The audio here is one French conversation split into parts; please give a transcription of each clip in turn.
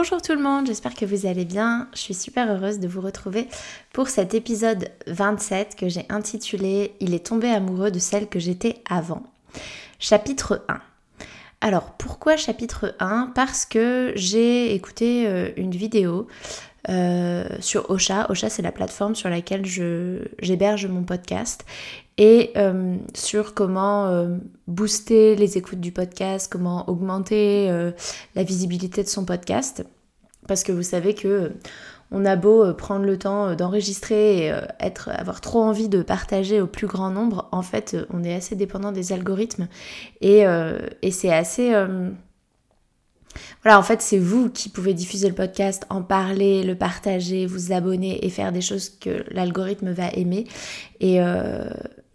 Bonjour tout le monde, j'espère que vous allez bien. Je suis super heureuse de vous retrouver pour cet épisode 27 que j'ai intitulé Il est tombé amoureux de celle que j'étais avant. Chapitre 1. Alors pourquoi chapitre 1 Parce que j'ai écouté euh, une vidéo euh, sur Ocha. Ocha, c'est la plateforme sur laquelle j'héberge mon podcast. Et euh, sur comment euh, booster les écoutes du podcast, comment augmenter la visibilité de son podcast. Parce que vous savez que on a beau prendre le temps d'enregistrer et être, avoir trop envie de partager au plus grand nombre, en fait, on est assez dépendant des algorithmes et, et c'est assez voilà, en fait, c'est vous qui pouvez diffuser le podcast, en parler, le partager, vous abonner et faire des choses que l'algorithme va aimer. Et euh,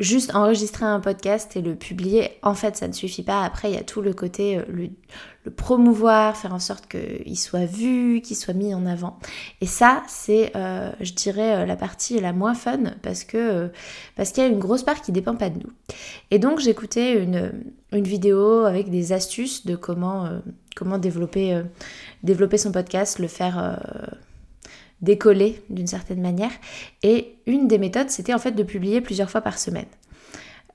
juste enregistrer un podcast et le publier, en fait, ça ne suffit pas. Après, il y a tout le côté, euh, le, promouvoir, faire en sorte qu'il soit vu, qu'il soit mis en avant. Et ça, c'est, euh, je dirais, la partie la moins fun parce que parce qu'il y a une grosse part qui dépend pas de nous. Et donc, j'écoutais une, une vidéo avec des astuces de comment développer, euh, son podcast, le faire euh, décoller d'une certaine manière. Et une des méthodes, c'était en fait de publier plusieurs fois par semaine.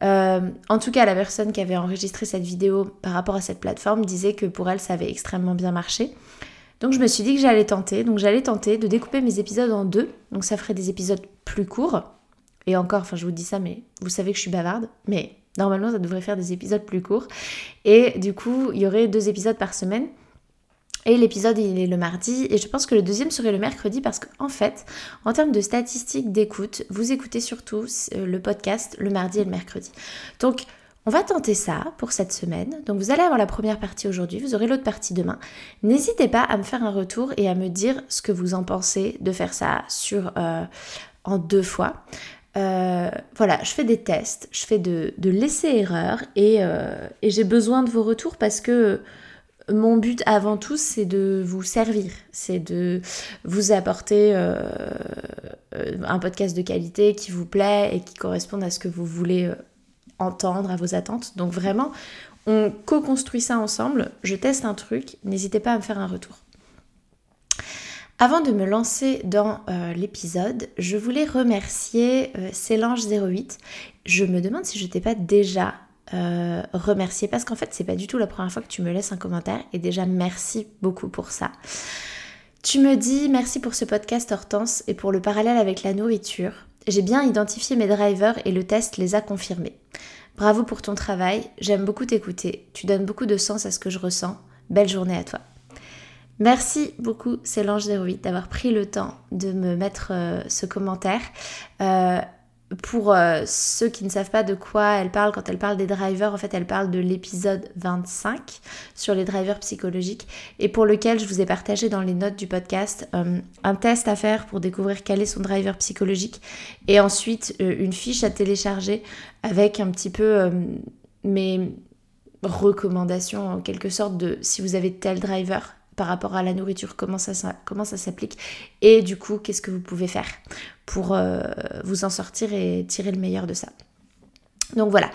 Euh, en tout cas, la personne qui avait enregistré cette vidéo par rapport à cette plateforme disait que pour elle, ça avait extrêmement bien marché. Donc je me suis dit que j'allais tenter. Donc j'allais tenter de découper mes épisodes en deux. Donc ça ferait des épisodes plus courts. Et encore, enfin je vous dis ça, mais vous savez que je suis bavarde. Mais Normalement, ça devrait faire des épisodes plus courts. Et du coup, il y aurait deux épisodes par semaine. Et l'épisode, il est le mardi. Et je pense que le deuxième serait le mercredi parce qu'en fait, en termes de statistiques d'écoute, vous écoutez surtout euh, le podcast le mardi et le mercredi. Donc, on va tenter ça pour cette semaine. Donc vous allez avoir la première partie aujourd'hui, vous aurez l'autre partie demain. N'hésitez pas à me faire un retour et à me dire ce que vous en pensez de faire ça euh, en deux fois. Euh, voilà, je fais des tests, je fais de, de l'essai-erreur et, j'ai besoin de vos retours parce que mon but avant tout, c'est de vous servir, c'est de vous apporter euh, un podcast de qualité qui vous plaît et qui corresponde à ce que vous voulez entendre, à vos attentes. Donc vraiment, on co-construit ça ensemble, je teste un truc, n'hésitez pas à me faire un retour. Avant de me lancer dans euh, l'épisode, je voulais remercier euh, Célange08. Je me demande si je t'ai pas déjà euh, remercié parce qu'en fait, c'est pas du tout la première fois que tu me laisses un commentaire et déjà merci beaucoup pour ça. Tu me dis merci pour ce podcast Hortense et pour le parallèle avec la nourriture. J'ai bien identifié mes drivers et le test les a confirmés. Bravo pour ton travail, j'aime beaucoup t'écouter. Tu donnes beaucoup de sens à ce que je ressens. Belle journée à toi. Merci beaucoup Célange08 d'avoir pris le temps de me mettre euh, ce commentaire. Euh, pour euh, ceux qui ne savent pas de quoi elle parle, quand elle parle des drivers, en fait elle parle de l'épisode 25 sur les drivers psychologiques et pour lequel je vous ai partagé dans les notes du podcast un test à faire pour découvrir quel est son driver psychologique et ensuite une fiche à télécharger avec un petit peu mes recommandations en quelque sorte de si vous avez tel driver par rapport à la nourriture, comment ça, comment ça s'applique et du coup qu'est-ce que vous pouvez faire pour euh, vous en sortir et tirer le meilleur de ça. Donc voilà.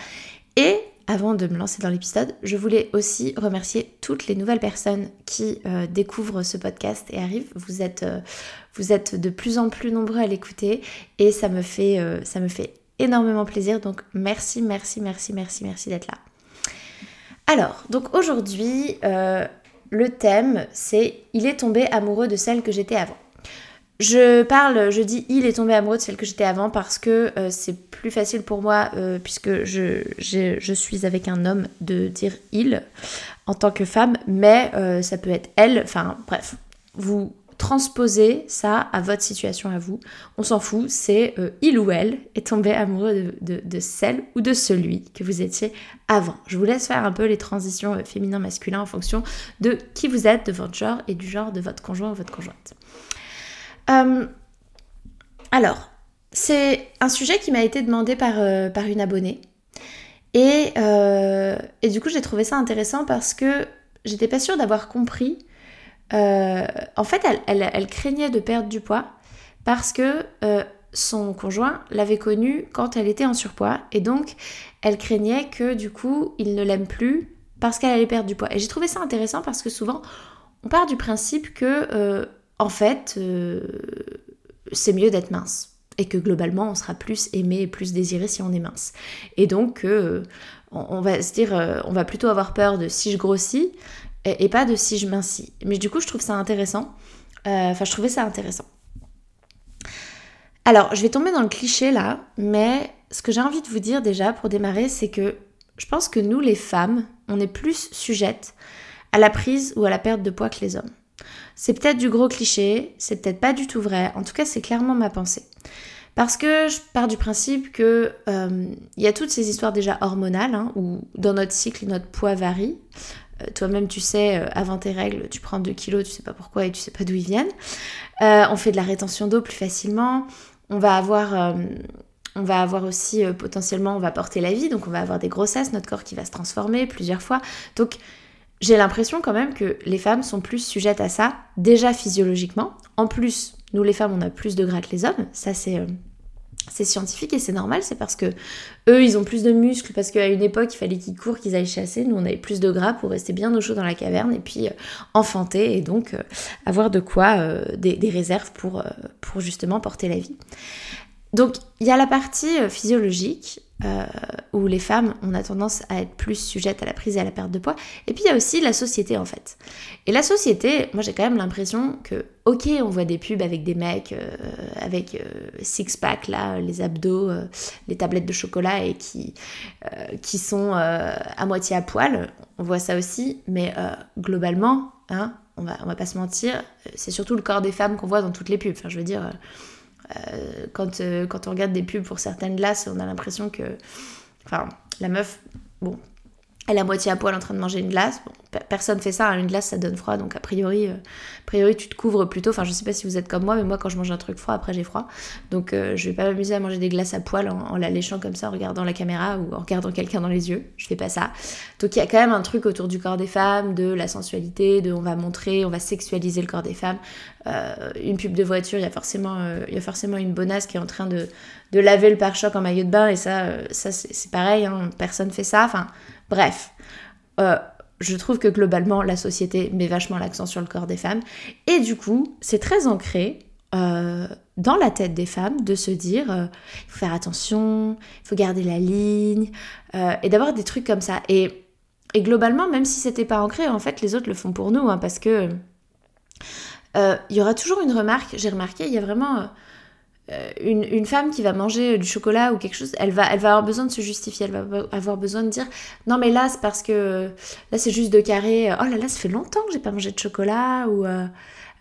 Et avant de me lancer dans l'épisode, je voulais aussi remercier toutes les nouvelles personnes qui euh, découvrent ce podcast et arrivent. Vous êtes, euh, vous êtes de plus en plus nombreux à l'écouter et ça me fait, ça me fait énormément plaisir. Donc merci, merci, merci, merci, merci d'être là. Alors, donc aujourd'hui, le thème, c'est Il est tombé amoureux de celle que j'étais avant. Je parle, je dis il est tombé amoureux de celle que j'étais avant parce que euh, c'est plus facile pour moi, euh, puisque je, suis avec un homme, de dire il en tant que femme, mais euh, ça peut être elle, enfin bref, vous transposez ça à votre situation à vous. On s'en fout, c'est il ou elle est tombé amoureux de, de, celle ou de celui que vous étiez avant. Je vous laisse faire un peu les transitions féminin-masculin en fonction de qui vous êtes, de votre genre et du genre de votre conjoint ou votre conjointe. Euh, alors, c'est un sujet qui m'a été demandé par, euh, une abonnée. Et, euh, et du coup, j'ai trouvé ça intéressant parce que j'étais pas sûre d'avoir compris. en fait, elle, elle, craignait de perdre du poids parce que son conjoint l'avait connue quand elle était en surpoids. Et donc, elle craignait que du coup, il ne l'aime plus parce qu'elle allait perdre du poids. Et j'ai trouvé ça intéressant parce que souvent, on part du principe que en fait, euh, c'est mieux d'être mince. Et que globalement, on sera plus aimé et plus désiré si on est mince. Et donc, euh, on, va se dire, euh, on va plutôt avoir peur de si je grossis et, pas de si je mincis. Mais du coup, je trouve ça intéressant. Enfin, je trouvais ça intéressant. Alors, je vais tomber dans le cliché là, mais ce que j'ai envie de vous dire déjà pour démarrer, c'est que je pense que nous, les femmes, on est plus sujettes à la prise ou à la perte de poids que les hommes. C'est peut-être du gros cliché, c'est peut-être pas du tout vrai, en tout cas c'est clairement ma pensée. Parce que je pars du principe que euh, il y a toutes ces histoires déjà hormonales, hein, où dans notre cycle notre poids varie. Euh, toi-même tu sais, euh, avant tes règles, tu prends 2 kilos, tu sais pas pourquoi et tu sais pas d'où ils viennent. on fait de la rétention d'eau plus facilement. On va avoir on va avoir aussi potentiellement, on va porter la vie, donc on va avoir des grossesses, notre corps qui va se transformer plusieurs fois. Donc j'ai l'impression quand même que les femmes sont plus sujettes à ça, déjà physiologiquement. En plus, nous les femmes, on a plus de gras que les hommes. Ça, c'est euh, c'est scientifique et c'est normal, c'est parce que eux, ils ont plus de muscles, parce qu'à une époque, il fallait qu'ils courent, qu'ils aillent chasser. Nous, on avait plus de gras pour rester bien au chaud dans la caverne et puis euh, enfanter et donc euh, avoir de quoi, des, des, réserves pour, pour justement porter la vie. Donc, il y a la partie physiologique euh, où les femmes, on a tendance à être plus sujettes à la prise et à la perte de poids. Et puis il y a aussi la société en fait. Et la société, moi j'ai quand même l'impression que, ok, on voit des pubs avec des mecs euh, avec euh, six-pack là, les abdos, les tablettes de chocolat et qui, qui sont à moitié à poil. On voit ça aussi, mais globalement, hein, on, va, on va pas se mentir, c'est surtout le corps des femmes qu'on voit dans toutes les pubs. Enfin, je veux dire euh, quand, euh, quand on regarde des pubs pour certaines glaces, on a l'impression que. Enfin, la meuf, bon, elle à moitié à poil en train de manger une glace. Bon, personne fait ça, hein. une glace ça donne froid, donc a priori, euh, a priori tu te couvres plutôt. Enfin, je sais pas si vous êtes comme moi, mais moi quand je mange un truc froid, après j'ai froid. Donc euh, je vais pas m'amuser à manger des glaces à poil en, la léchant comme ça, en regardant la caméra ou en regardant quelqu'un dans les yeux. Je fais pas ça. Donc il y a quand même un truc autour du corps des femmes, de la sensualité, de on va montrer, on va sexualiser le corps des femmes. Euh, une pub de voiture, il y a forcément, il y a forcément une bonasse qui est en train de, de laver le pare-choc en maillot de bain et ça, ça c'est pareil, hein, personne fait ça. Enfin bref. Euh, je trouve que globalement, la société met vachement l'accent sur le corps des femmes. Et du coup, c'est très ancré euh, dans la tête des femmes de se dire euh, il faut faire attention, il faut garder la ligne, et d'avoir des trucs comme ça. Et, globalement, même si c'était pas ancré, en fait, les autres le font pour nous, hein, parce que il y aura toujours une remarque, j'ai remarqué, il y a vraiment euh, une, femme qui va manger du chocolat ou quelque chose, elle va, elle va avoir besoin de se justifier, elle va avoir besoin de dire non mais là c'est parce que là c'est juste de carré, oh là là ça fait longtemps que j'ai pas mangé de chocolat ou euh,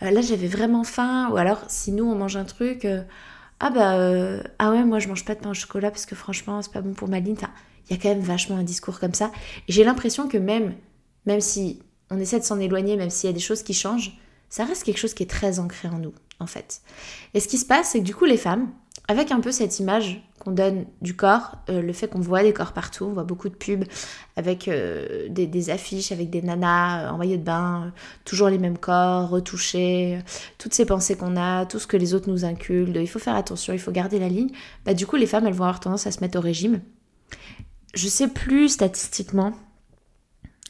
euh, là j'avais vraiment faim ou alors si nous on mange un truc, ah bah ah ouais moi je mange pas de pain au chocolat parce que franchement c'est pas bon pour ma ligne. il y a quand même vachement un discours comme ça et j'ai l'impression que même même si on essaie de s'en éloigner, même s'il y a des choses qui changent, ça reste quelque chose qui est très ancré en nous en fait. Et ce qui se passe, c'est que du coup, les femmes, avec un peu cette image qu'on donne du corps, euh, le fait qu'on voit des corps partout, on voit beaucoup de pubs avec euh, des, affiches, avec des nanas euh, en maillot de bain, toujours les mêmes corps, retouchés, toutes ces pensées qu'on a, tout ce que les autres nous inculquent, il faut faire attention, il faut garder la ligne, bah du coup les femmes elles vont avoir tendance à se mettre au régime. Je sais plus statistiquement,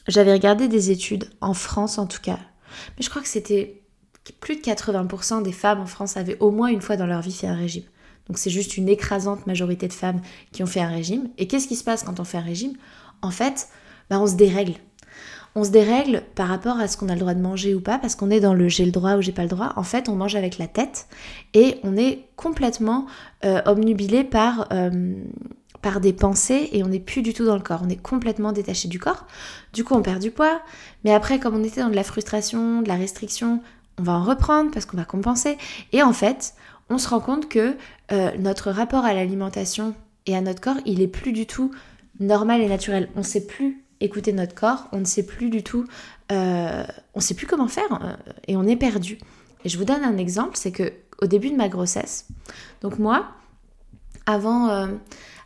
j'avais regardé des études, en France en tout cas, mais je crois que c'était plus de 80% des femmes en France avaient au moins une fois dans leur vie fait un régime. Donc c'est juste une écrasante majorité de femmes qui ont fait un régime. Et qu'est-ce qui se passe quand on fait un régime? En fait, bah, on se dérègle. on se dérègle par rapport à ce qu'on a le droit de manger ou pas, parce qu'on est dans le j'ai le droit ou j'ai pas le droit. En fait, on mange avec la tête et on est complètement euh, obnubilé par, euh, par des pensées et on n'est plus du tout dans le corps. On est complètement détaché du corps. Du coup, on perd du poids. Mais après, comme on était dans de la frustration, de la restriction, on va en reprendre parce qu'on va compenser. Et en fait, on se rend compte que euh, notre rapport à l'alimentation et à notre corps, il est plus du tout normal et naturel. On ne sait plus écouter notre corps, on ne sait plus du tout, euh, on ne sait plus comment faire euh, et on est perdu. Et je vous donne un exemple, c'est que au début de ma grossesse, donc moi, avant,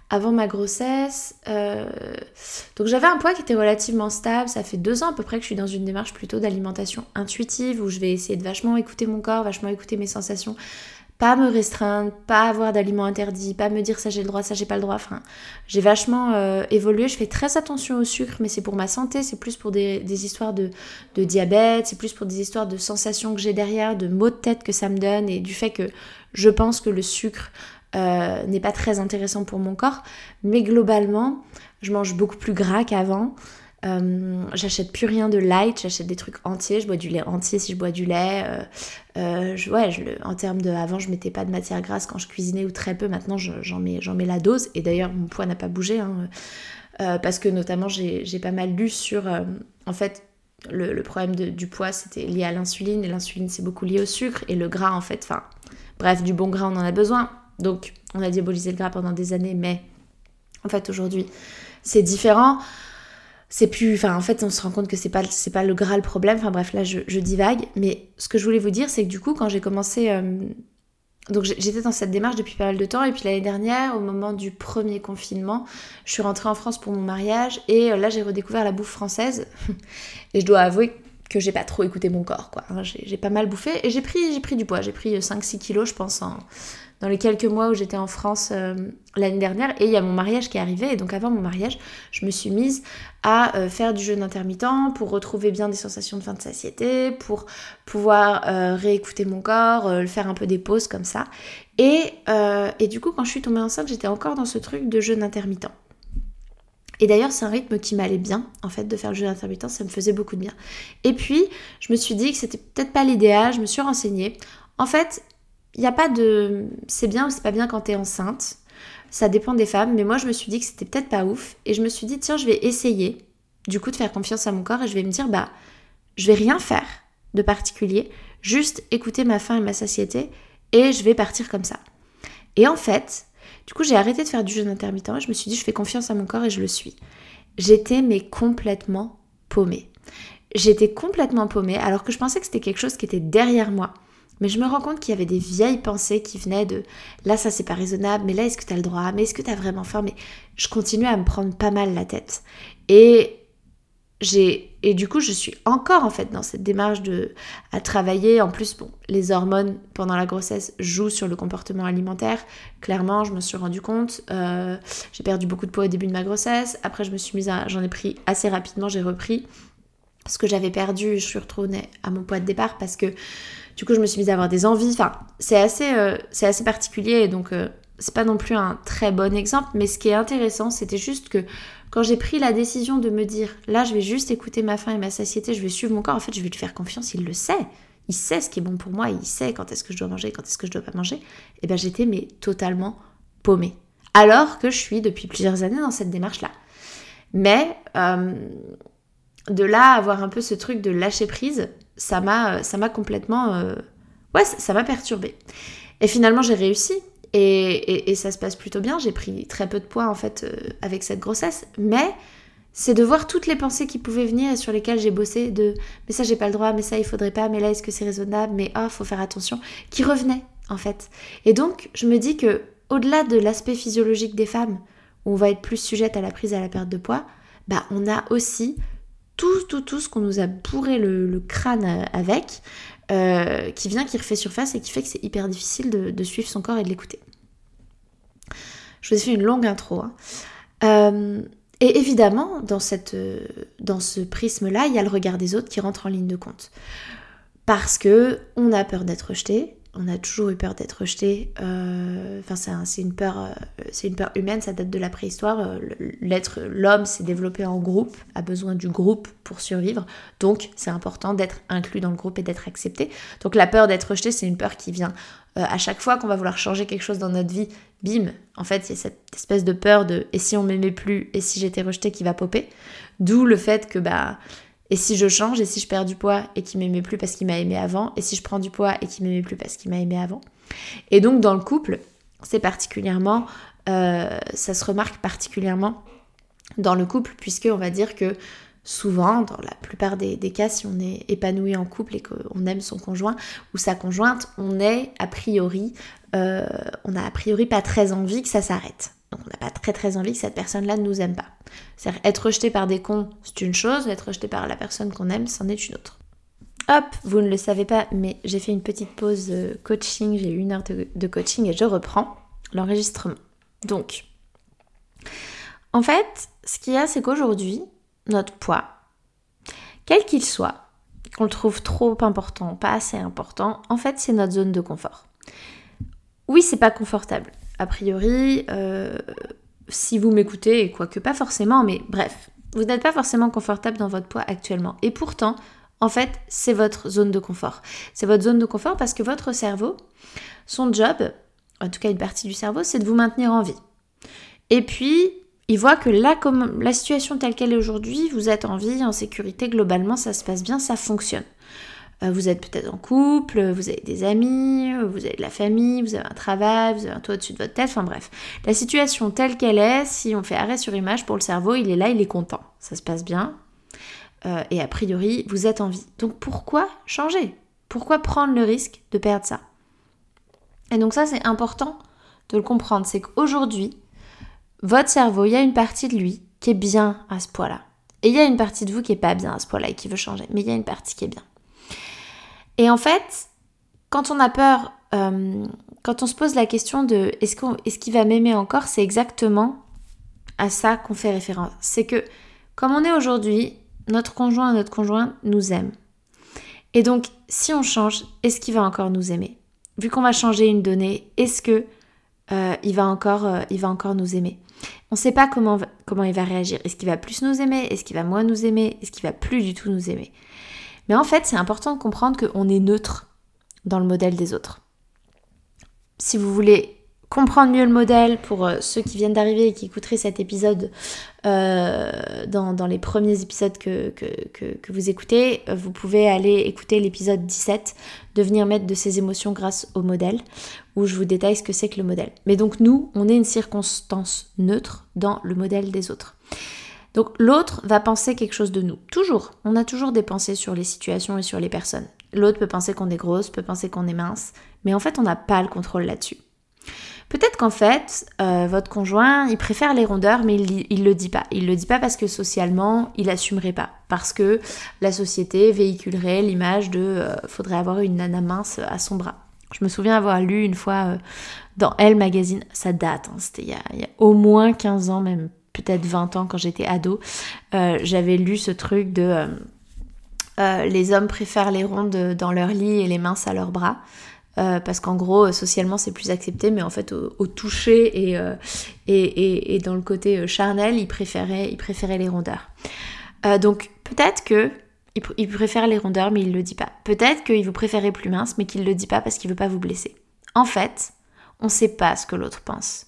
avant ma grossesse, donc j'avais un poids qui était relativement stable. Ça fait deux ans à peu près que je suis dans une démarche plutôt d'alimentation intuitive où je vais essayer de vachement écouter mon corps, vachement écouter mes sensations, pas me restreindre, pas avoir d'aliments interdits, pas me dire ça j'ai le droit, ça j'ai pas le droit. Enfin, j'ai vachement euh, évolué. Je fais très attention au sucre, mais c'est pour ma santé, c'est plus pour des, histoires de, diabète, c'est plus pour des histoires de sensations que j'ai derrière, de maux de tête que ça me donne et du fait que je pense que le sucre euh, n'est pas très intéressant pour mon corps. Mais globalement, je mange beaucoup plus gras qu'avant. Euh, j'achète plus rien de light, j'achète des trucs entiers, je bois du lait entier si je bois du lait. Euh, je, je, en termes de. Avant, je mettais pas de matière grasse quand je cuisinais ou très peu. Maintenant, j'en mets, mets la dose. Et d'ailleurs, mon poids n'a pas bougé. Hein, parce que notamment, j'ai pas mal lu sur. en fait, le, le problème du poids, c'était lié à l'insuline. Et l'insuline, c'est beaucoup lié au sucre. Et le gras, en fait, enfin. Bref, du bon gras, on en a besoin. Donc, on a diabolisé le gras pendant des années. Mais en fait, aujourd'hui, c'est différent. C'est plus en fait on se rend compte que c'est pas pas le gras le problème. Enfin bref là je, divague. Mais ce que je voulais vous dire c'est que du coup quand j'ai commencé euh, donc j'étais dans cette démarche depuis pas mal de temps. Et puis l'année dernière au moment du premier confinement je suis rentrée en France pour mon mariage. Et euh, là j'ai redécouvert la bouffe française. Et je dois avouer que j'ai pas trop écouté mon corps quoi hein. j'ai pas mal bouffé et j'ai pris pris du poids j'ai pris 5-6 euh, kilos je pense en dans les quelques mois où j'étais en France euh, l'année dernière. Et il y a mon mariage qui est arrivé. Et donc avant mon mariage, je me suis mise à euh, faire du jeûne intermittent pour retrouver bien des sensations de faim de satiété, pour pouvoir réécouter mon corps, faire un peu des pauses comme ça. Et, et du coup, quand je suis tombée enceinte, j'étais encore dans ce truc de jeûne intermittent. Et d'ailleurs, c'est un rythme qui m'allait bien, en fait, de faire le jeûne intermittent, ça me faisait beaucoup de bien. Et puis, je me suis dit que c'était peut-être pas l'idéal, je me suis renseignée. En fait, il n'y a pas de c'est bien ou c'est pas bien quand t'es enceinte. Ça dépend des femmes, mais moi je me suis dit que c'était peut-être pas ouf. Et je me suis dit, tiens, je vais essayer du coup de faire confiance à mon corps et je vais me dire, bah, je vais rien faire de particulier, juste écouter ma faim et ma satiété et je vais partir comme ça. Et en fait, du coup, j'ai arrêté de faire du jeûne intermittent je me suis dit, je fais confiance à mon corps et je le suis. J'étais mais complètement paumée. J'étais complètement paumée alors que je pensais que c'était quelque chose qui était derrière moi. Mais je me rends compte qu'il y avait des vieilles pensées qui venaient de là ça c'est pas raisonnable, mais là est-ce que tu as le droit, mais est-ce que tu as vraiment faim, mais je continuais à me prendre pas mal la tête. Et j'ai et du coup je suis encore en fait dans cette démarche de à travailler en plus bon les hormones pendant la grossesse jouent sur le comportement alimentaire clairement je me suis rendu compte euh, j'ai perdu beaucoup de poids au début de ma grossesse après je me suis mise à j'en ai pris assez rapidement j'ai repris ce que j'avais perdu je suis retournée à mon poids de départ parce que du coup, je me suis mise à avoir des envies. Enfin, c'est assez, euh, c'est assez particulier, donc euh, c'est pas non plus un très bon exemple. Mais ce qui est intéressant, c'était juste que quand j'ai pris la décision de me dire, là, je vais juste écouter ma faim et ma satiété, je vais suivre mon corps. En fait, je vais lui faire confiance. Il le sait. Il sait ce qui est bon pour moi. Il sait quand est-ce que je dois manger, quand est-ce que je dois pas manger. Et eh ben, j'étais mais totalement paumée. Alors que je suis depuis plusieurs années dans cette démarche-là. Mais euh, de là avoir un peu ce truc de lâcher prise, ça m'a, ça m'a complètement, euh, ouais, ça m'a perturbée. Et finalement, j'ai réussi. Et, ça se passe plutôt bien. J'ai pris très peu de poids en fait euh, avec cette grossesse, mais c'est de voir toutes les pensées qui pouvaient venir et sur lesquelles j'ai bossé de mais ça j'ai pas le droit, mais ça il faudrait pas, mais là est-ce que c'est raisonnable, mais ah faut faire attention, qui revenaient en fait. Et donc je me dis que au-delà de l'aspect physiologique des femmes, où on va être plus sujette à la prise et à la perte de poids, bah on a aussi tout, tout, tout ce qu'on nous a bourré le, crâne avec, euh, qui vient, qui refait surface et qui fait que c'est hyper difficile de, suivre son corps et de l'écouter. Je vous ai fait une longue intro. Hein. Euh, et évidemment, dans, cette, dans ce prisme-là, il y a le regard des autres qui rentre en ligne de compte. Parce que on a peur d'être rejeté, on a toujours eu peur d'être rejeté. Euh, c'est une peur, euh, c'est une peur humaine. Ça date de la préhistoire. L'être, l'homme s'est développé en groupe, a besoin du groupe pour survivre. Donc, c'est important d'être inclus dans le groupe et d'être accepté. Donc, la peur d'être rejeté, c'est une peur qui vient à chaque fois qu'on va vouloir changer quelque chose dans notre vie. Bim. En fait, il y a cette espèce de peur de et si on m'aimait plus et si j'étais rejeté qui va popper? D'où le fait que bah et si je change, et si je perds du poids et qu'il m'aimait plus parce qu'il m'a aimé avant, et si je prends du poids et qu'il m'aimait plus parce qu'il m'a aimé avant. Et donc dans le couple, c'est particulièrement, euh, ça se remarque particulièrement dans le couple, puisque on va dire que souvent, dans la plupart des, cas, si on est épanoui en couple et qu'on aime son conjoint ou sa conjointe, on est a priori, euh, on a a priori pas très envie que ça s'arrête. Donc on n'a pas très très envie que cette personne-là ne nous aime pas. C'est-à-dire être rejeté par des cons, c'est une chose, être rejeté par la personne qu'on aime, c'en est une autre. Hop, vous ne le savez pas, mais j'ai fait une petite pause euh, coaching, j'ai eu une heure de, coaching et je reprends l'enregistrement. Donc, en fait, ce qu'il y a, c'est qu'aujourd'hui, notre poids, quel qu'il soit, qu'on le trouve trop important, pas assez important, en fait, c'est notre zone de confort. Oui, c'est pas confortable a priori, euh, si vous m'écoutez, et quoique pas forcément, mais bref, vous n'êtes pas forcément confortable dans votre poids actuellement. Et pourtant, en fait, c'est votre zone de confort. C'est votre zone de confort parce que votre cerveau, son job, en tout cas une partie du cerveau, c'est de vous maintenir en vie. Et puis, il voit que là, comme la situation telle qu'elle est aujourd'hui, vous êtes en vie, en sécurité, globalement, ça se passe bien, ça fonctionne. Euh, vous êtes peut-être en couple, vous avez des amis, vous avez de la famille, vous avez un travail, vous avez un toit au-dessus de votre tête, enfin bref. La situation telle qu'elle est, si on fait arrêt sur image pour le cerveau, il est là, il est content. Ça se passe bien. Euh, et a priori, vous êtes en vie. Donc pourquoi changer? Pourquoi prendre le risque de perdre ça? Et donc ça, c'est important de le comprendre. C'est qu'aujourd'hui, votre cerveau, il y a une partie de lui qui est bien à ce poids-là. Et il y a une partie de vous qui est pas bien à ce poids-là et qui veut changer. Mais il y a une partie qui est bien. Et en fait, quand on a peur, euh, quand on se pose la question de est-ce qu'il va m'aimer encore, c'est exactement à ça qu'on fait référence. C'est que comme on est aujourd'hui, notre conjoint, notre conjoint nous aime. Et donc, si on change, est-ce qu'il va encore nous aimer? Vu qu'on va changer une donnée, est-ce que euh, il, va encore, euh, il va encore nous aimer? On ne sait pas comment, comment il va réagir. Est-ce qu'il va plus nous aimer? Est-ce qu'il va moins nous aimer? Est-ce qu'il va plus du tout nous aimer? Mais en fait, c'est important de comprendre qu'on est neutre dans le modèle des autres. Si vous voulez comprendre mieux le modèle pour euh, ceux qui viennent d'arriver et qui écouteraient cet épisode euh, dans, les premiers épisodes que, que, vous écoutez, euh, vous pouvez aller écouter l'épisode 17, Devenir maître de ses émotions grâce au modèle, où je vous détaille ce que c'est que le modèle. Mais donc nous, on est une circonstance neutre dans le modèle des autres. Donc l'autre va penser quelque chose de nous. Toujours. On a toujours des pensées sur les situations et sur les personnes. L'autre peut penser qu'on est grosse, peut penser qu'on est mince, mais en fait on n'a pas le contrôle là-dessus. Peut-être qu'en fait, euh, votre conjoint, il préfère les rondeurs, mais il, ne le dit pas. Il le dit pas parce que socialement, il assumerait pas. Parce que la société véhiculerait l'image de euh, faudrait avoir une nana mince à son bras. Je me souviens avoir lu une fois euh, dans Elle Magazine, ça date, hein, c'était il, il, y a au moins 15 ans, même peut-être 20 ans quand j'étais ado, euh, j'avais lu ce truc de euh, euh, les hommes préfèrent les rondes dans leur lit et les minces à leurs bras. parce qu'en gros, socialement, c'est plus accepté, mais en fait, au, toucher et, et, et, dans le côté charnel, ils préféraient, les rondeurs. donc, peut-être que il, préfère les rondeurs, mais il le dit pas. Peut-être qu'il vous préférez plus mince, mais qu'il le dit pas parce qu'il veut pas vous blesser. En fait, on sait pas ce que l'autre pense.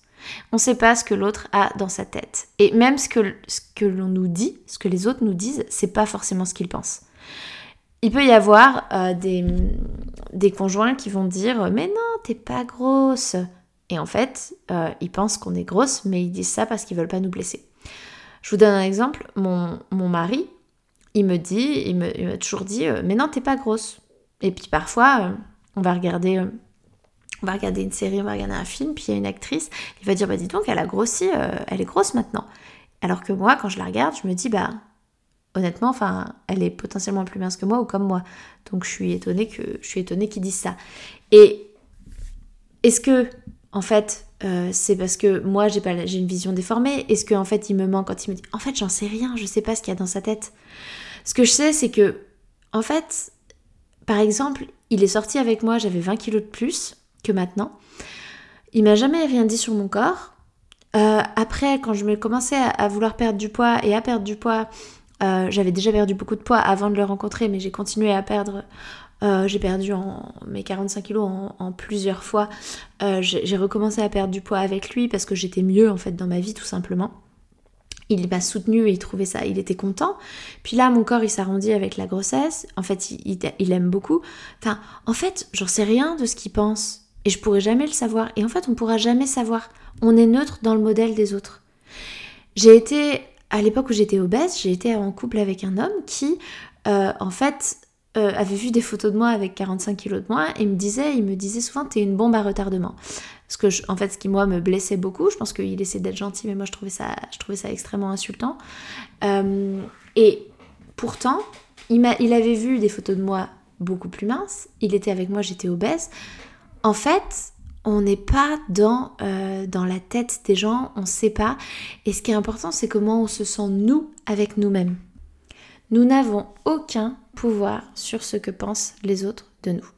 On ne sait pas ce que l'autre a dans sa tête. Et même ce que, ce que l'on nous dit, ce que les autres nous disent, c'est pas forcément ce qu'ils pensent. Il peut y avoir euh, des, des, conjoints qui vont dire Mais non, t'es pas grosse. Et en fait, euh, ils pensent qu'on est grosse, mais ils disent ça parce qu'ils veulent pas nous blesser. Je vous donne un exemple. Mon, mon mari, il me dit, il m'a toujours dit euh, Mais non, t'es pas grosse. Et puis parfois, on va regarder on va regarder une série, on va regarder un film, puis il y a une actrice, il va dire bah dis donc elle a grossi, euh, elle est grosse maintenant. Alors que moi quand je la regarde, je me dis bah honnêtement, enfin elle est potentiellement plus mince que moi ou comme moi. Donc je suis étonnée que je suis étonnée qu'ils disent ça. Et est-ce que en fait euh, c'est parce que moi j'ai pas j'ai une vision déformée? Est-ce que en fait il me ment quand il me dit en fait j'en sais rien, je sais pas ce qu'il y a dans sa tête. Ce que je sais c'est que en fait par exemple il est sorti avec moi, j'avais 20 kilos de plus que maintenant. Il m'a jamais rien dit sur mon corps. Euh, après, quand je me commençais à, vouloir perdre du poids et à perdre du poids, euh, j'avais déjà perdu beaucoup de poids avant de le rencontrer, mais j'ai continué à perdre. Euh, j'ai perdu mes 45 kilos en, plusieurs fois. j'ai recommencé à perdre du poids avec lui parce que j'étais mieux en fait dans ma vie tout simplement. Il m'a soutenu et il trouvait ça, il était content. Puis là, mon corps, il s'arrondit avec la grossesse. En fait, il, il aime beaucoup. Enfin, en fait, j'en sais rien de ce qu'il pense. Et je pourrais jamais le savoir. Et en fait, on pourra jamais savoir. On est neutre dans le modèle des autres. J'ai été, à l'époque où j'étais obèse, j'ai été en couple avec un homme qui, euh, en fait, euh, avait vu des photos de moi avec 45 kilos de moins et me disait, il me disait souvent, t'es une bombe à retardement. Parce que, en fait, ce qui moi me blessait beaucoup, je pense qu'il essaie d'être gentil, mais moi je trouvais ça, je trouvais ça extrêmement insultant. Euh, et pourtant, il, il avait vu des photos de moi beaucoup plus minces. Il était avec moi, j'étais obèse. En fait, on n'est pas dans, euh, dans la tête des gens, on ne sait pas. Et ce qui est important, c'est comment on se sent nous avec nous-mêmes. Nous n'avons aucun pouvoir sur ce que pensent les autres de nous.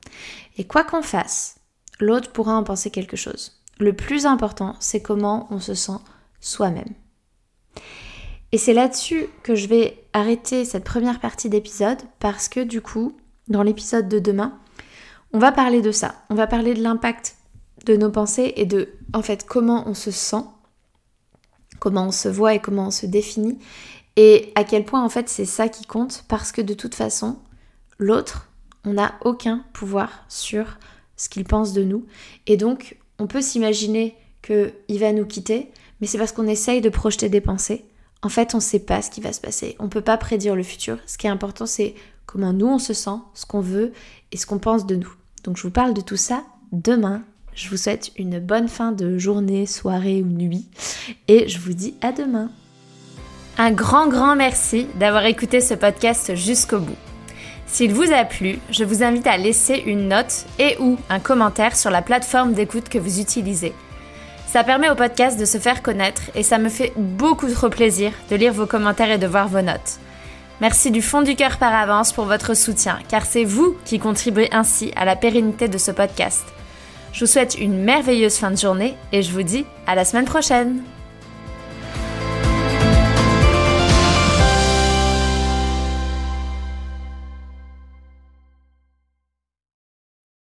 Et quoi qu'on fasse, l'autre pourra en penser quelque chose. Le plus important, c'est comment on se sent soi-même. Et c'est là-dessus que je vais arrêter cette première partie d'épisode parce que du coup, dans l'épisode de demain, on va parler de ça. On va parler de l'impact de nos pensées et de, en fait, comment on se sent, comment on se voit et comment on se définit. Et à quel point, en fait, c'est ça qui compte parce que de toute façon, l'autre, on n'a aucun pouvoir sur ce qu'il pense de nous. Et donc, on peut s'imaginer qu'il va nous quitter, mais c'est parce qu'on essaye de projeter des pensées. En fait, on ne sait pas ce qui va se passer. On ne peut pas prédire le futur. Ce qui est important, c'est comment nous on se sent, ce qu'on veut et ce qu'on pense de nous. Donc je vous parle de tout ça demain. Je vous souhaite une bonne fin de journée, soirée ou nuit et je vous dis à demain. Un grand grand merci d'avoir écouté ce podcast jusqu'au bout. S'il vous a plu, je vous invite à laisser une note et ou un commentaire sur la plateforme d'écoute que vous utilisez. Ça permet au podcast de se faire connaître et ça me fait beaucoup trop plaisir de lire vos commentaires et de voir vos notes. Merci du fond du cœur par avance pour votre soutien, car c'est vous qui contribuez ainsi à la pérennité de ce podcast. Je vous souhaite une merveilleuse fin de journée et je vous dis à la semaine prochaine